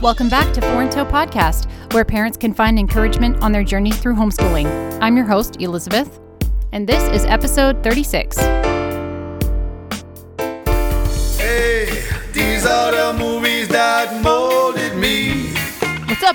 Welcome back to Four in Tow Podcast, where parents can find encouragement on their journey through homeschooling. I'm your host, Elizabeth, and this is episode 36.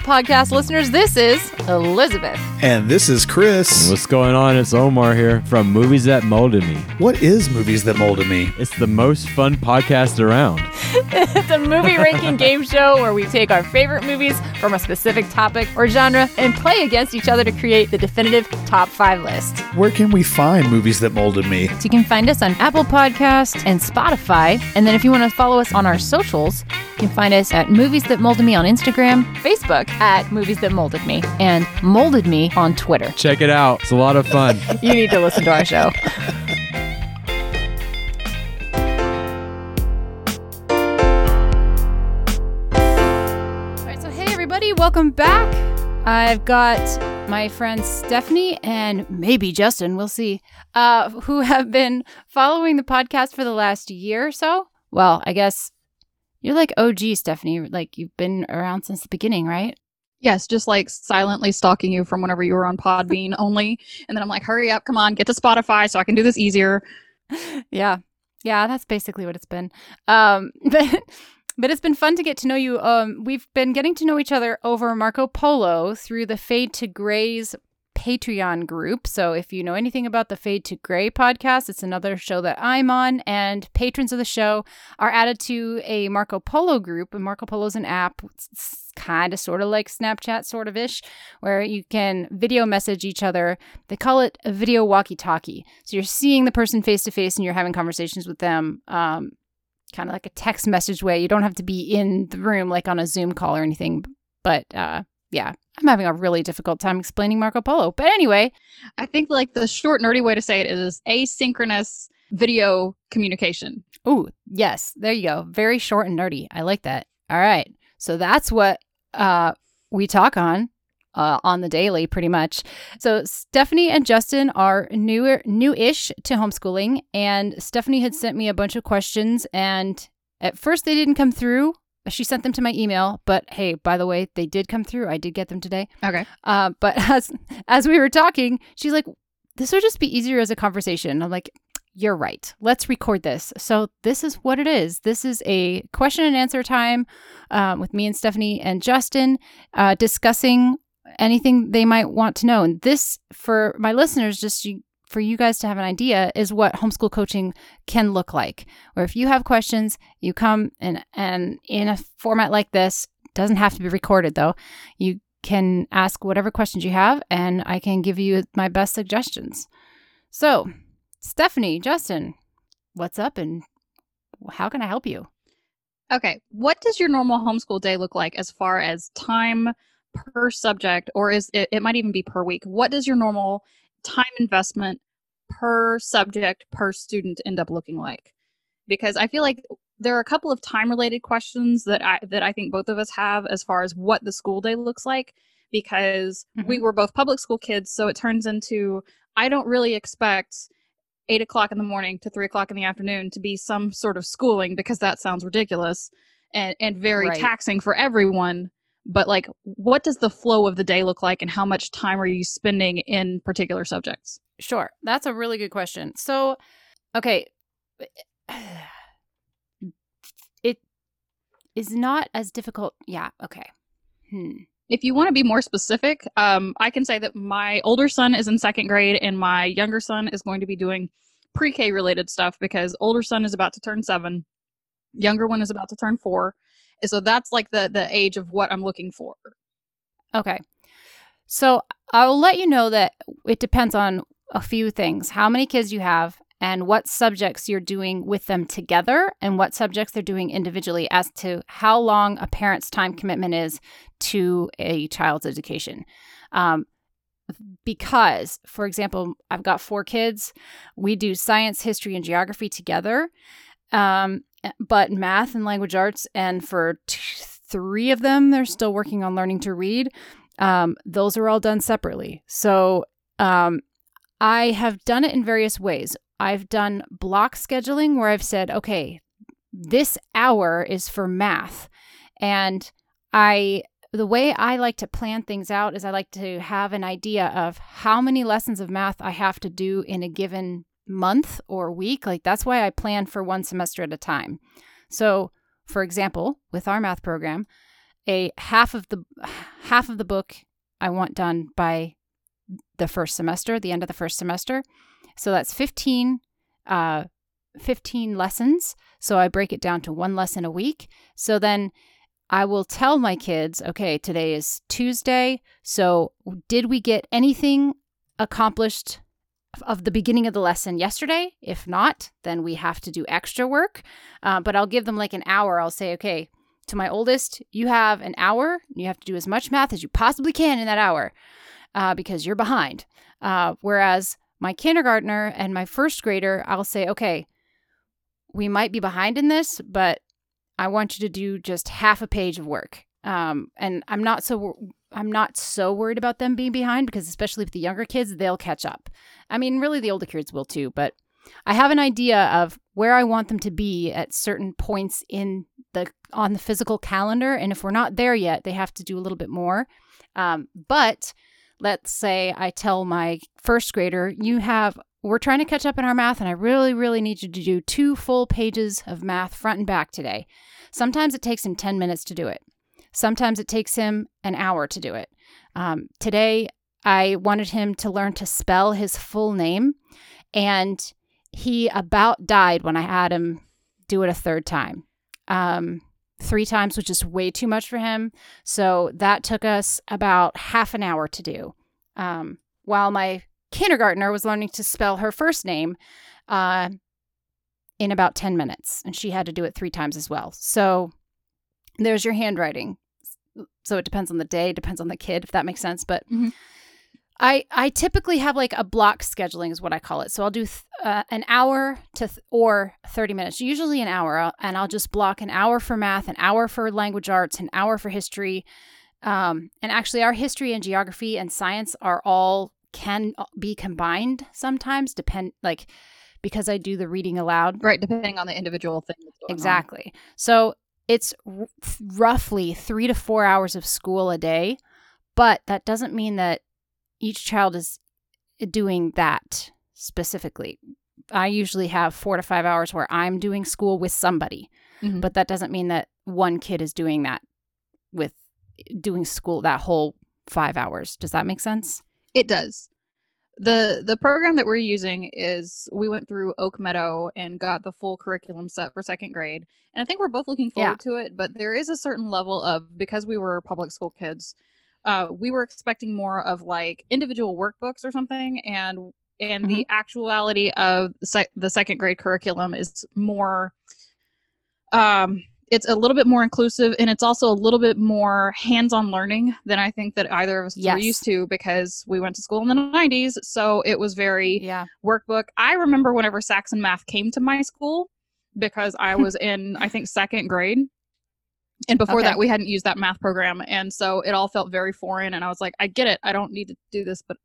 Podcast listeners? This is Elizabeth. And this is Chris. What's going on? It's Omar here from Movies That Molded Me. What is Movies That Molded Me? It's the most fun podcast around. it's a movie ranking game show where we take our favorite movies from a specific topic or genre and play against each other to create the definitive top five list. Where can we find Movies That Molded Me? So you can find us on Apple Podcast and Spotify. And then if you want to follow us on our socials, you can find us at Movies That Molded Me on Instagram, Facebook at Movies That Molded Me, and Molded Me on Twitter. Check it out. It's a lot of fun. You need to listen to our show. All right, so hey everybody, welcome back. I've got my friends Stephanie and maybe Justin, we'll see, uh, who have been following the podcast for the last year or so. Well, I guess you're like OG, Stephanie. Like you've been around since the beginning, right? Yes, just like silently stalking you from whenever you were on Podbean only. And then I'm like, hurry up, come on, get to Spotify so I can do this easier. yeah. Yeah, that's basically what it's been. Um, but, but it's been fun to get to know you. Um, we've been getting to know each other over Marco Polo through the Fade to Gray's Patreon group. So if you know anything about the Fade to Gray podcast, it's another show that I'm on, and patrons of the show are added to a Marco Polo group. And Marco Polo is an app, kind of sort of like Snapchat, sort of ish, where you can video message each other. They call it a video walkie talkie. So you're seeing the person face to face and you're having conversations with them. Um, kind of like a text message way. You don't have to be in the room like on a Zoom call or anything. But uh, yeah, I'm having a really difficult time explaining Marco Polo. But anyway, I think like the short nerdy way to say it is asynchronous video communication. Oh, yes. There you go. Very short and nerdy. I like that. All right. So that's what uh, we talk on uh, on the daily, pretty much. So Stephanie and Justin are newer, new-ish to homeschooling, and Stephanie had sent me a bunch of questions, and at first they didn't come through. She sent them to my email, but hey, by the way, they did come through. I did get them today. Okay. Uh, but as as we were talking, she's like, "This would just be easier as a conversation." I'm like, "You're right. Let's record this." So this is what it is. This is a question and answer time um, with me and Stephanie and Justin uh, discussing anything they might want to know. And this, for my listeners, just you, for you guys to have an idea, is what homeschool coaching can look like. Where if you have questions, you come and and in a format like this, doesn't have to be recorded though. You can ask whatever questions you have, and I can give you my best suggestions. So, Stephanie, Justin, what's up, and how can I help you? Okay. What does your normal homeschool day look like as far as time per subject, or is it, it might even be per week? What does your normal time investment per subject per student end up looking like? Because I feel like there are a couple of time related questions that I that I think both of us have as far as what the school day looks like because Mhm. we were both public school kids, so it turns into I don't really expect eight o'clock in the morning to three o'clock in the afternoon to be some sort of schooling because that sounds ridiculous and, and very Right. taxing for everyone. But like what does the flow of the day look like and how much time are you spending in particular subjects? Sure. That's a really good question. So, okay. It is not as difficult. Yeah. Okay. Hmm. If you want to be more specific, um, I can say that my older son is in second grade and my younger son is going to be doing pre K related stuff because older son is about to turn seven, younger one is about to turn four. And so that's like the the age of what I'm looking for. Okay. So I'll let you know that it depends on a few things how many kids you have and what subjects you're doing with them together and what subjects they're doing individually as to how long a parent's time commitment is to a child's education. Um, because, for example, I've got four kids, we do science, history, and geography together. Um, but math and language arts, and for t- three of them, they're still working on learning to read. Um, those are all done separately. So um, I have done it in various ways. I've done block scheduling where I've said, okay, this hour is for math. And I the way I like to plan things out is I like to have an idea of how many lessons of math I have to do in a given month or week. Like that's why I plan for one semester at a time. So, for example, with our math program, a half of the half of the book I want done by the first semester, the end of the first semester. So that's 15 uh 15 lessons. So I break it down to one lesson a week. So then I will tell my kids, okay, today is Tuesday. So did we get anything accomplished of the beginning of the lesson yesterday? If not, then we have to do extra work. Uh, but I'll give them like an hour. I'll say, okay, to my oldest, you have an hour. You have to do as much math as you possibly can in that hour uh, because you're behind. Uh, whereas my kindergartner and my first grader, I'll say, okay, we might be behind in this, but I want you to do just half a page of work. Um, and I'm not so I'm not so worried about them being behind because especially with the younger kids, they'll catch up. I mean, really the older kids will too, but I have an idea of where I want them to be at certain points in the on the physical calendar, and if we're not there yet, they have to do a little bit more. Um, but let's say I tell my first grader, you have we're trying to catch up in our math, and I really, really need you to do two full pages of math front and back today. Sometimes it takes him 10 minutes to do it, sometimes it takes him an hour to do it. Um, today, I wanted him to learn to spell his full name, and he about died when I had him do it a third time. Um, three times was just way too much for him. So that took us about half an hour to do. Um, while my kindergartner was learning to spell her first name uh, in about 10 minutes, and she had to do it three times as well. So there's your handwriting. So it depends on the day, depends on the kid, if that makes sense. But Mhm. I I typically have like a block scheduling is what I call it. So I'll do th- uh, an hour to th- or 30 minutes, usually an hour, uh, and I'll just block an hour for math, an hour for language arts, an hour for history. Um, and actually, our history and geography and science are all can be combined sometimes, depend like because I do the reading aloud. Right, depending on the individual thing. Going on. Exactly. So it's r- roughly three to four hours of school a day, but that doesn't mean that each child is doing that specifically. I usually have four to five hours where I'm doing school with somebody, Mhm. but that doesn't mean that one kid is doing that with doing school that whole five hours. Does that make sense? It does. The the program that we're using is we went through Oak Meadow and got the full curriculum set for second grade. And I think we're both looking forward to it, but there is a certain level of because we were public school kids, uh, we were expecting more of like individual workbooks or something and and the actuality of the, sec- the second grade curriculum is more um it's a little bit more inclusive and it's also a little bit more hands-on learning than I think that either of us Yes. were used to because we went to school in the 90s. So it was very Yeah. workbook. I remember whenever Saxon Math came to my school because I was in, I think, second grade. And before Okay. that, we hadn't used that math program. And so it all felt very foreign. And I was like, I get it. I don't need to do this. But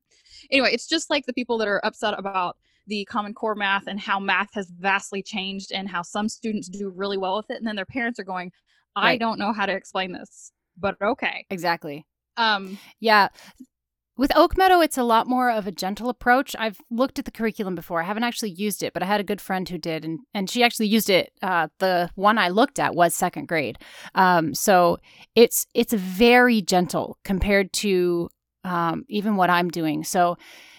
anyway, it's just like the people that are upset about the Common Core math and how math has vastly changed and how some students do really well with it. And then their parents are going, I Right. don't know how to explain this, but okay. Exactly. Um, Yeah. With Oak Meadow, it's a lot more of a gentle approach. I've looked at the curriculum before. I haven't actually used it, but I had a good friend who did, and, and she actually used it. Uh, the one I looked at was second grade. Um, so it's it's very gentle compared to um, even what I'm doing. So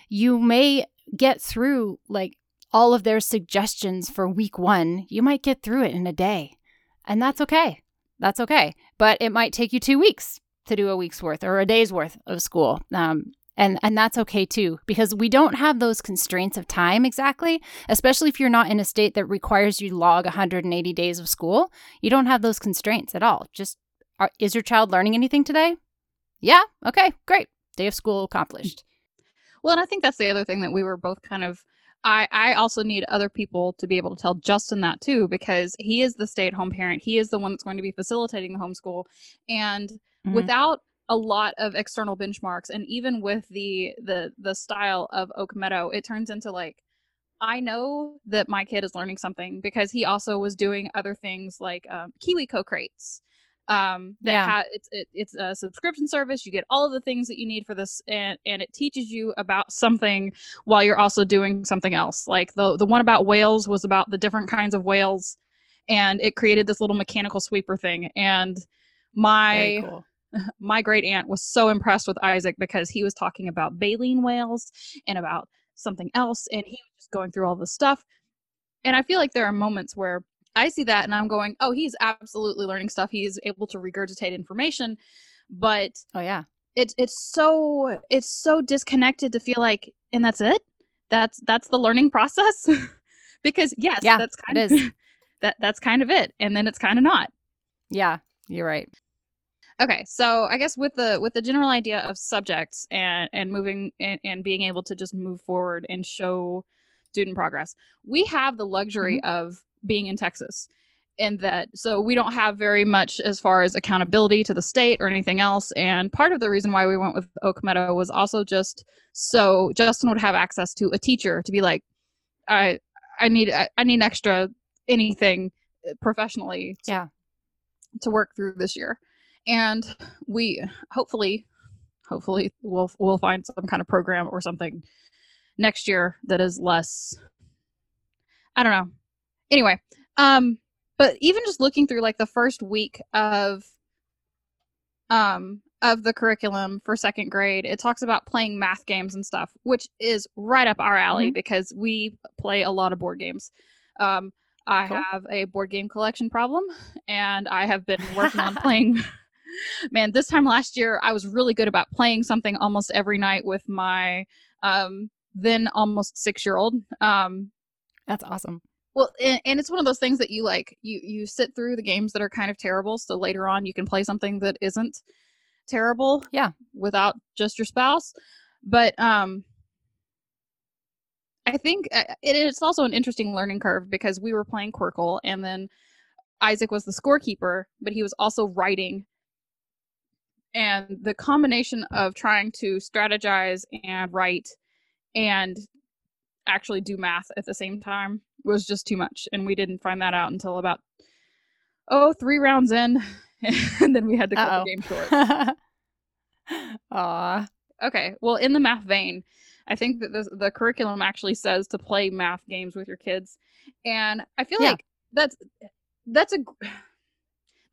you may get through like all of their suggestions for week one. You might get through it in a day, and that's okay. That's okay. But it might take you two weeks to do a week's worth or a day's worth of school. Um, and and that's okay too because we don't have those constraints of time exactly especially if you're not in a state that requires you log 180 days of school you don't have those constraints at all just are, is your child learning anything today yeah okay great day of school accomplished Well, and I think that's the other thing that we were both kind of. I I also need other people to be able to tell Justin that too because he is the stay-at-home parent. He is the one that's going to be facilitating the homeschool, and Mhm. without a lot of external benchmarks, and even with the the the style of Oak Meadow, it turns into like. I know that my kid is learning something because he also was doing other things like um, KiwiCo crates. Um, that Yeah. ha- it's it, it's a subscription service. You get all of the things that you need for this, and and it teaches you about something while you're also doing something else. Like the the one about whales was about the different kinds of whales, and it created this little mechanical sweeper thing. And my my great aunt was so impressed with Isaac because he was talking about baleen whales and about something else, and he was just going through all this stuff. And I feel like there are moments where I see that and I'm going, oh, he's absolutely learning stuff. He's able to regurgitate information, but Oh yeah. it's it's so it's so disconnected to feel like, and that's it. That's that's the learning process. because yes, Yeah, that's kind of is. that that's kind of it, and then it's kind of not. Yeah. You're right. Okay, so I guess with the with the general idea of subjects and and moving and, and being able to just move forward and show student progress, we have the luxury mm-hmm. of being in Texas, and that so we don't have very much as far as accountability to the state or anything else. And part of the reason why we went with Oak Meadow was also just so Justin would have access to a teacher to be like, I I need I, I need extra anything professionally to, Yeah. to work through this year and we hopefully hopefully we'll we'll find some kind of program or something next year that is less i don't know anyway um but even just looking through like the first week of um of the curriculum for second grade it talks about playing math games and stuff which is right up our alley because we play a lot of board games um I Cool. have a board game collection problem, and I have been working on playing. Man, this time last year, I was really good about playing something almost every night with my um, then almost six year old. Um, That's awesome. Well, and, and it's one of those things that you like. You you sit through the games that are kind of terrible, so later on you can play something that isn't terrible. Yeah. Without just your spouse, but um, I think uh, it is also an interesting learning curve because we were playing Qwirkle, and then Isaac was the scorekeeper, but he was also writing. And the combination of trying to strategize and write and actually do math at the same time was just too much. And we didn't find that out until about, oh, three rounds in. and then we had to cut Uh-oh. the game short. Aw. Okay. Well, in the math vein, I think that the, the curriculum actually says to play math games with your kids, and I feel Yeah. like that's that's a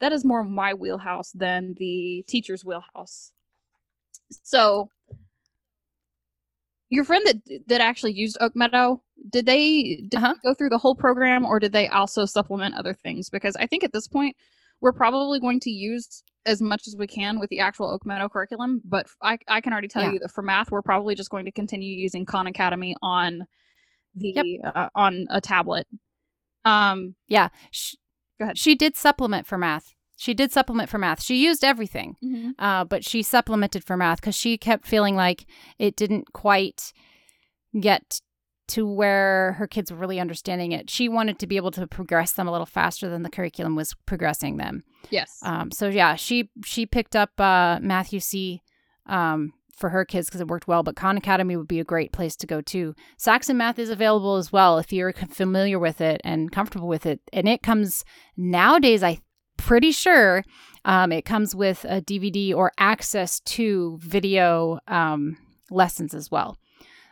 that is more my wheelhouse than the teacher's wheelhouse. So, your friend that that actually used Oak Meadow, did they did Uh-huh. they go through the whole program, or did they also supplement other things? Because I think at this point, we're probably going to use as much as we can with the actual Oak Meadow curriculum. But I, I can already tell Yeah. you that for math, we're probably just going to continue using Khan Academy on the uh, on a tablet. Um, Yeah. Sh- Go ahead. She did supplement for math. She did supplement for math. She used everything, uh, but she supplemented for math because she kept feeling like it didn't quite get to where her kids were really understanding it. She wanted to be able to progress them a little faster than the curriculum was progressing them. yes. Um, so yeah, she she picked up uh, Math-U-See. Um, for her kids because it worked well. But Khan Academy would be a great place to go too. Saxon Math is available as well if you're familiar with it and comfortable with it. And it comes nowadays. I pretty sure um, it comes with a DVD or access to video um, lessons as well.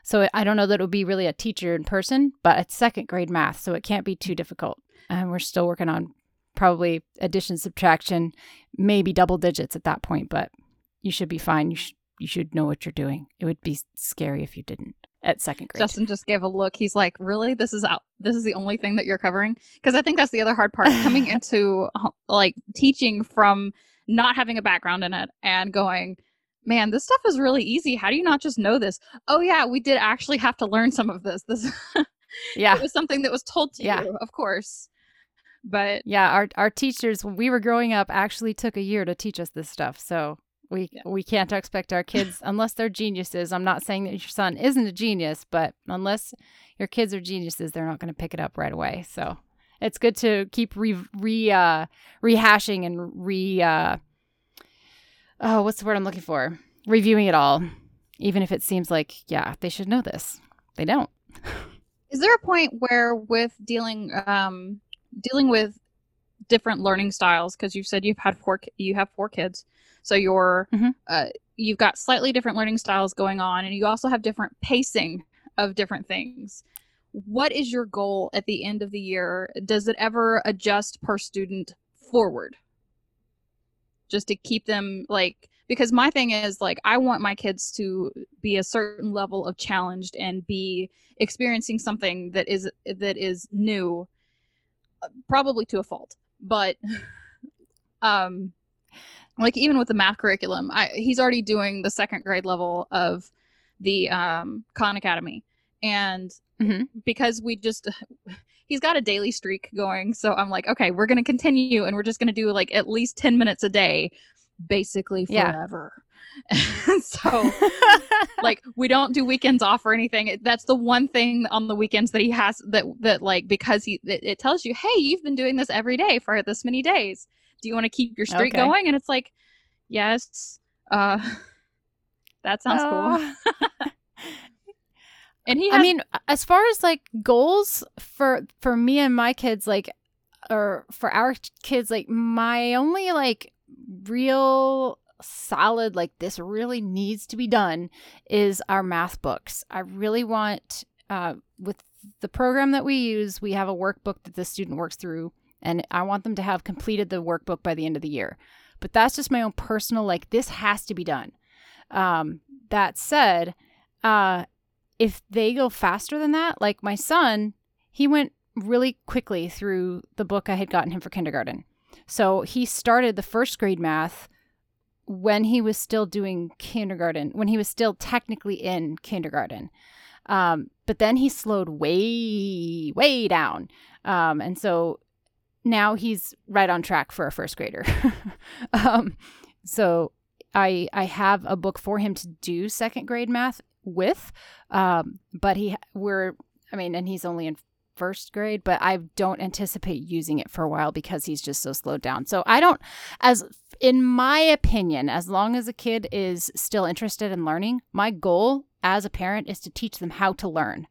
So I don't know that it would be really a teacher in person, but it's second grade math, so it can't be too difficult. And we're still working on probably addition, subtraction, maybe double digits at that point, but you should be fine. You should you should know what you're doing. It would be scary if you didn't at second grade. Justin just gave a look. He's like, "Really? This is out. This is the only thing that you're covering?" Because I think that's the other hard part coming into like teaching from not having a background in it and going, "Man, this stuff is really easy. How do you not just know this?" Oh yeah, we did actually have to learn some of this. This yeah. it was something that was told to Yeah. you, of course. But Yeah, our our teachers when we were growing up actually took a year to teach us this stuff. So we Yeah. we can't expect our kids unless they're geniuses. I'm not saying that your son isn't a genius, but unless your kids are geniuses, they're not going to pick it up right away. So it's good to keep re, re uh, rehashing and re uh, oh, what's the word I'm looking for? Reviewing it all, even if it seems like yeah they should know this, they don't. is there a point where with dealing um dealing with different learning styles because you've said you've had four you have four kids so you're Mhm. uh, you've got slightly different learning styles going on and you also have different pacing of different things what is your goal at the end of the year does it ever adjust per student forward just to keep them like because my thing is like i want my kids to be a certain level of challenged and be experiencing something that is that is new uh, probably to a fault but um like even with the math curriculum I, he's already doing the second grade level of the um khan academy and Mhm. because we just he's got a daily streak going so i'm like okay we're going to continue and we're just going to do like at least 10 minutes a day basically Yeah. forever so like we don't do weekends off or anything that's the one thing on the weekends that he has that that like because he it, it tells you hey you've been doing this every day for this many days do you want to keep your streak Okay. going and it's like yes uh that sounds cool Oh. And he has I mean, as far as like goals for for me and my kids, like, or for our kids, like my only like real solid like this really needs to be done is our math books. I really want uh, with the program that we use, we have a workbook that the student works through, and I want them to have completed the workbook by the end of the year. But that's just my own personal like this has to be done. Um, that said, uh, if they go faster than that, like my son, he went really quickly through the book I had gotten him for kindergarten. So he started the first grade math when he was still doing kindergarten, when he was still technically in kindergarten. Um, but then he slowed way, way down. Um, and so now he's right on track for a first grader. um, so I I have a book for him to do second grade math with, um, but he we're I mean, and he's only in first grade, but I don't anticipate using it for a while because he's just so slowed down. So I don't, as in my opinion, as long as a kid is still interested in learning, my goal as a parent is to teach them how to learn.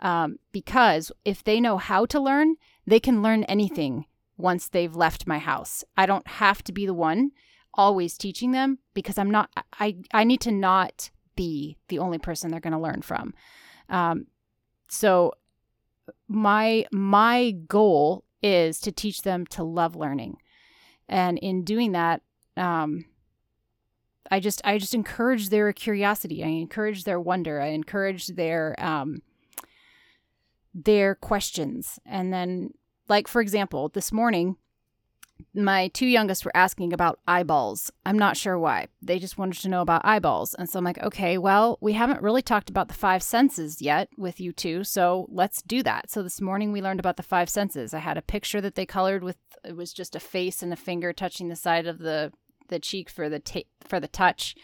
Um, because if they know how to learn, they can learn anything once they've left my house. I don't have to be the one always teaching them because I'm not, I, I need to not be the only person they're going to learn from. Um, so my my goal is to teach them to love learning, and in doing that, um, I just I just encourage their curiosity. I encourage their wonder. I encourage their um, their questions, and then like for example, this morning my two youngest were asking about eyeballs. I'm not sure why. They just wanted to know about eyeballs. And so I'm like, okay, well, we haven't really talked about the five senses yet with you two. So let's do that. So this morning we learned about the five senses. I had a picture that they colored with it was just a face and a finger touching the side of the the cheek for the ta- for the touch.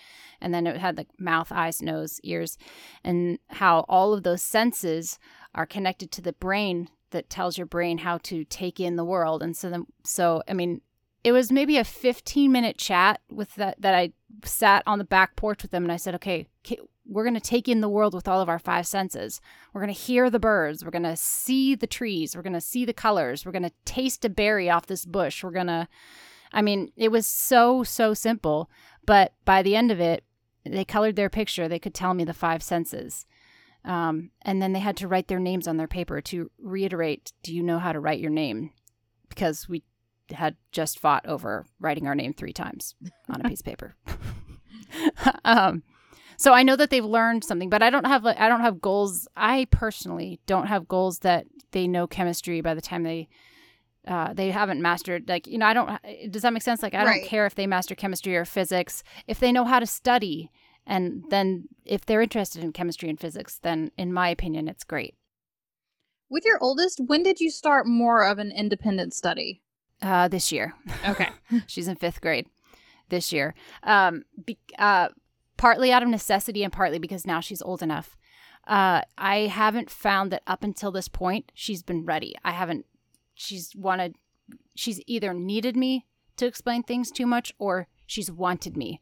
And then it had like mouth, eyes, nose, ears, and how all of those senses are connected to the brain that tells your brain how to take in the world. And so so I mean, it was maybe a 15 minute chat with that that I sat on the back porch with them and I said, "Okay, we're going to take in the world with all of our five senses. We're going to hear the birds, we're going to see the trees, we're going to see the colors, we're going to taste a berry off this bush. We're going to I mean, it was so so simple, but by the end of it, they colored their picture. They could tell me the five senses. Um, and then they had to write their names on their paper to reiterate, do you know how to write your name? Because we had just fought over writing our name three times on a piece of paper. um, so I know that they've learned something, but I don't have I don't have goals. I personally don't have goals that they know chemistry by the time they uh, they haven't mastered like you know I don't does that make sense like I Right. don't care if they master chemistry or physics if they know how to study and then if they're interested in chemistry and physics then in my opinion it's great. With your oldest when did you start more of an independent study? Uh, this year. Okay. She's in fifth grade this year. Um, be, uh, partly out of necessity and partly because now she's old enough. Uh, i haven't found that up until this point she's been ready. I haven't she's wanted she's either needed me to explain things too much or she's wanted me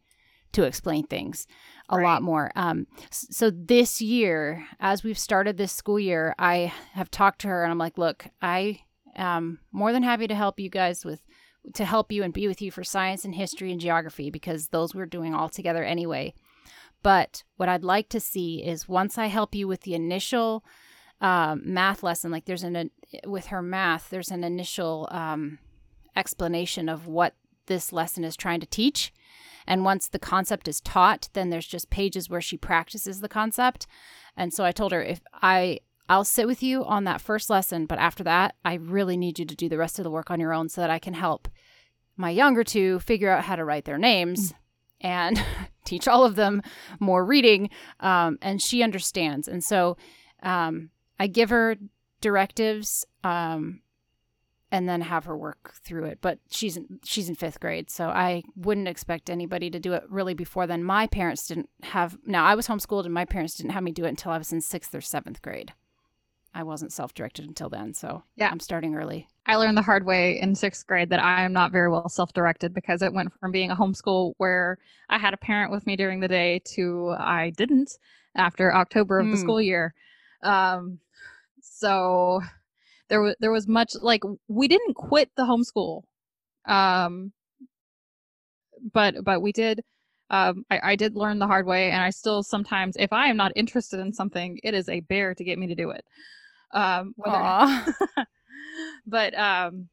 to explain things a Right. lot more um, so this year as we've started this school year i have talked to her and i'm like look i am more than happy to help you guys with to help you and be with you for science and history and geography because those we're doing all together anyway. But what I'd like to see is once I help you with the initial um, math lesson, like there's an with her math, there's an initial um, explanation of what this lesson is trying to teach. And once the concept is taught, then there's just pages where she practices the concept. And so I told her if I I'll sit with you on that first lesson, but after that, I really need you to do the rest of the work on your own so that I can help my younger two figure out how to write their names and teach all of them more reading. Um, and she understands. And so um, I give her directives um, and then have her work through it. But she's in, she's in fifth grade, so I wouldn't expect anybody to do it really before then. My parents didn't have. Now I was homeschooled, and my parents didn't have me do it until I was in sixth or seventh grade. I wasn't self-directed until then, so Yeah. I'm starting early. I learned the hard way in sixth grade that I am not very well self directed because it went from being a homeschool where I had a parent with me during the day to I didn't after October of the Hmm. school year. Um, so there was there was much like we didn't quit the homeschool, um, but but we did. Um, I, I did learn the hard way, and I still sometimes, if I am not interested in something, it is a bear to get me to do it. Um, whether, but um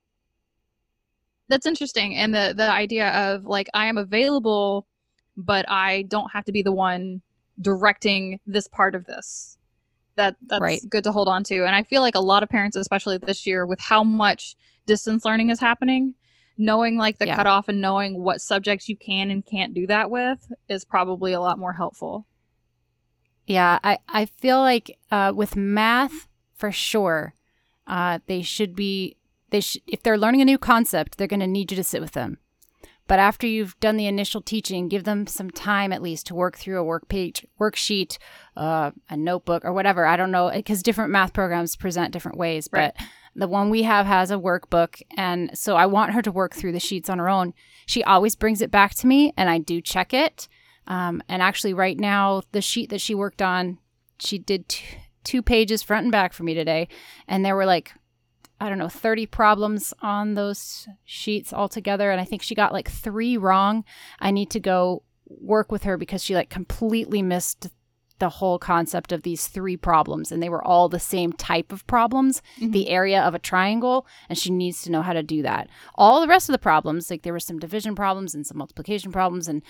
that's interesting and the the idea of like i am available but i don't have to be the one directing this part of this that that's Right. good to hold on to and i feel like a lot of parents especially this year with how much distance learning is happening knowing like the Yeah. cutoff and knowing what subjects you can and can't do that with is probably a lot more helpful Yeah, I, I feel like uh, with math, for sure, uh, they should be they sh- if they're learning a new concept, they're going to need you to sit with them. But after you've done the initial teaching, give them some time at least to work through a work page, worksheet, uh, a notebook, or whatever. I don't know because different math programs present different ways. Right. But the one we have has a workbook, and so I want her to work through the sheets on her own. She always brings it back to me, and I do check it. Um, and actually, right now, the sheet that she worked on, she did t- two pages front and back for me today. And there were like, I don't know, 30 problems on those sheets altogether. And I think she got like three wrong. I need to go work with her because she like completely missed the whole concept of these three problems. And they were all the same type of problems, the mm-hmm. area of a triangle. And she needs to know how to do that. All the rest of the problems, like there were some division problems and some multiplication problems and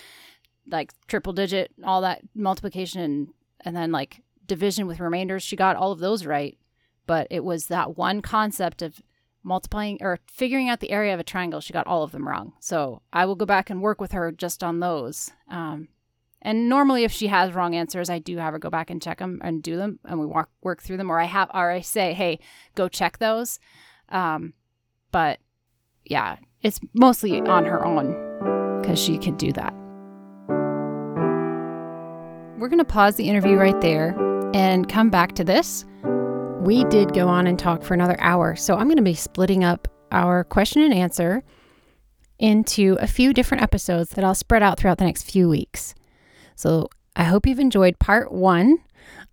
like triple digit, all that multiplication and and then like division with remainders. She got all of those right, but it was that one concept of multiplying or figuring out the area of a triangle. She got all of them wrong. So I will go back and work with her just on those. Um, and normally, if she has wrong answers, I do have her go back and check them and do them, and we walk work through them. Or I have, or I say, hey, go check those. Um, but yeah, it's mostly on her own because she can do that. We're going to pause the interview right there and come back to this. We did go on and talk for another hour, so I'm going to be splitting up our question and answer into a few different episodes that I'll spread out throughout the next few weeks. So I hope you've enjoyed part one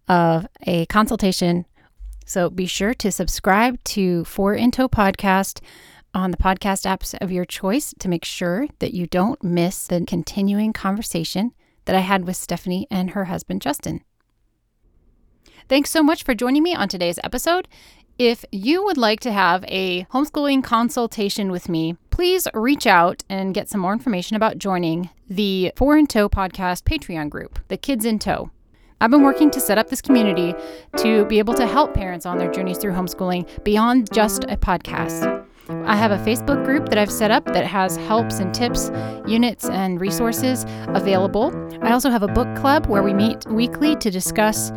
of a consultation. So be sure to subscribe to Four in Tow Podcast on the podcast apps of your choice to make sure that you don't miss the continuing conversation that I had with Stephanie and her husband Justin. Thanks so much for joining me on today's episode. If you would like to have a homeschooling consultation with me, please reach out and get some more information about joining the Four in Tow podcast Patreon group, the Kids in Tow. I've been working to set up this community to be able to help parents on their journeys through homeschooling beyond just a podcast. I have a Facebook group that I've set up that has helps and tips, units, and resources available. I also have a book club where we meet weekly to discuss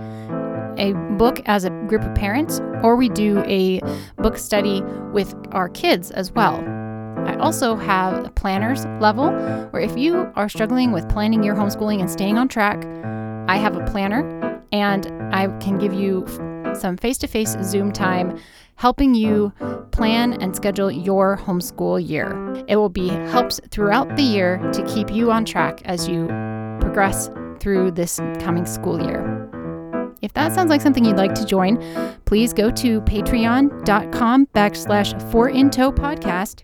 a book as a group of parents, or we do a book study with our kids as well. I also have a planners level where if you are struggling with planning your homeschooling and staying on track, I have a planner and I can give you some face to face Zoom time helping you plan and schedule your homeschool year. It will be helps throughout the year to keep you on track as you progress through this coming school year. If that sounds like something you'd like to join, please go to patreon.com backslash four in tow podcast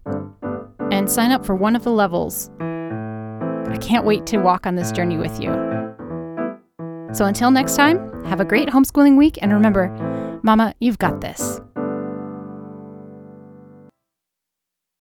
and sign up for one of the levels. I can't wait to walk on this journey with you. So until next time, have a great homeschooling week and remember, Mama, you've got this.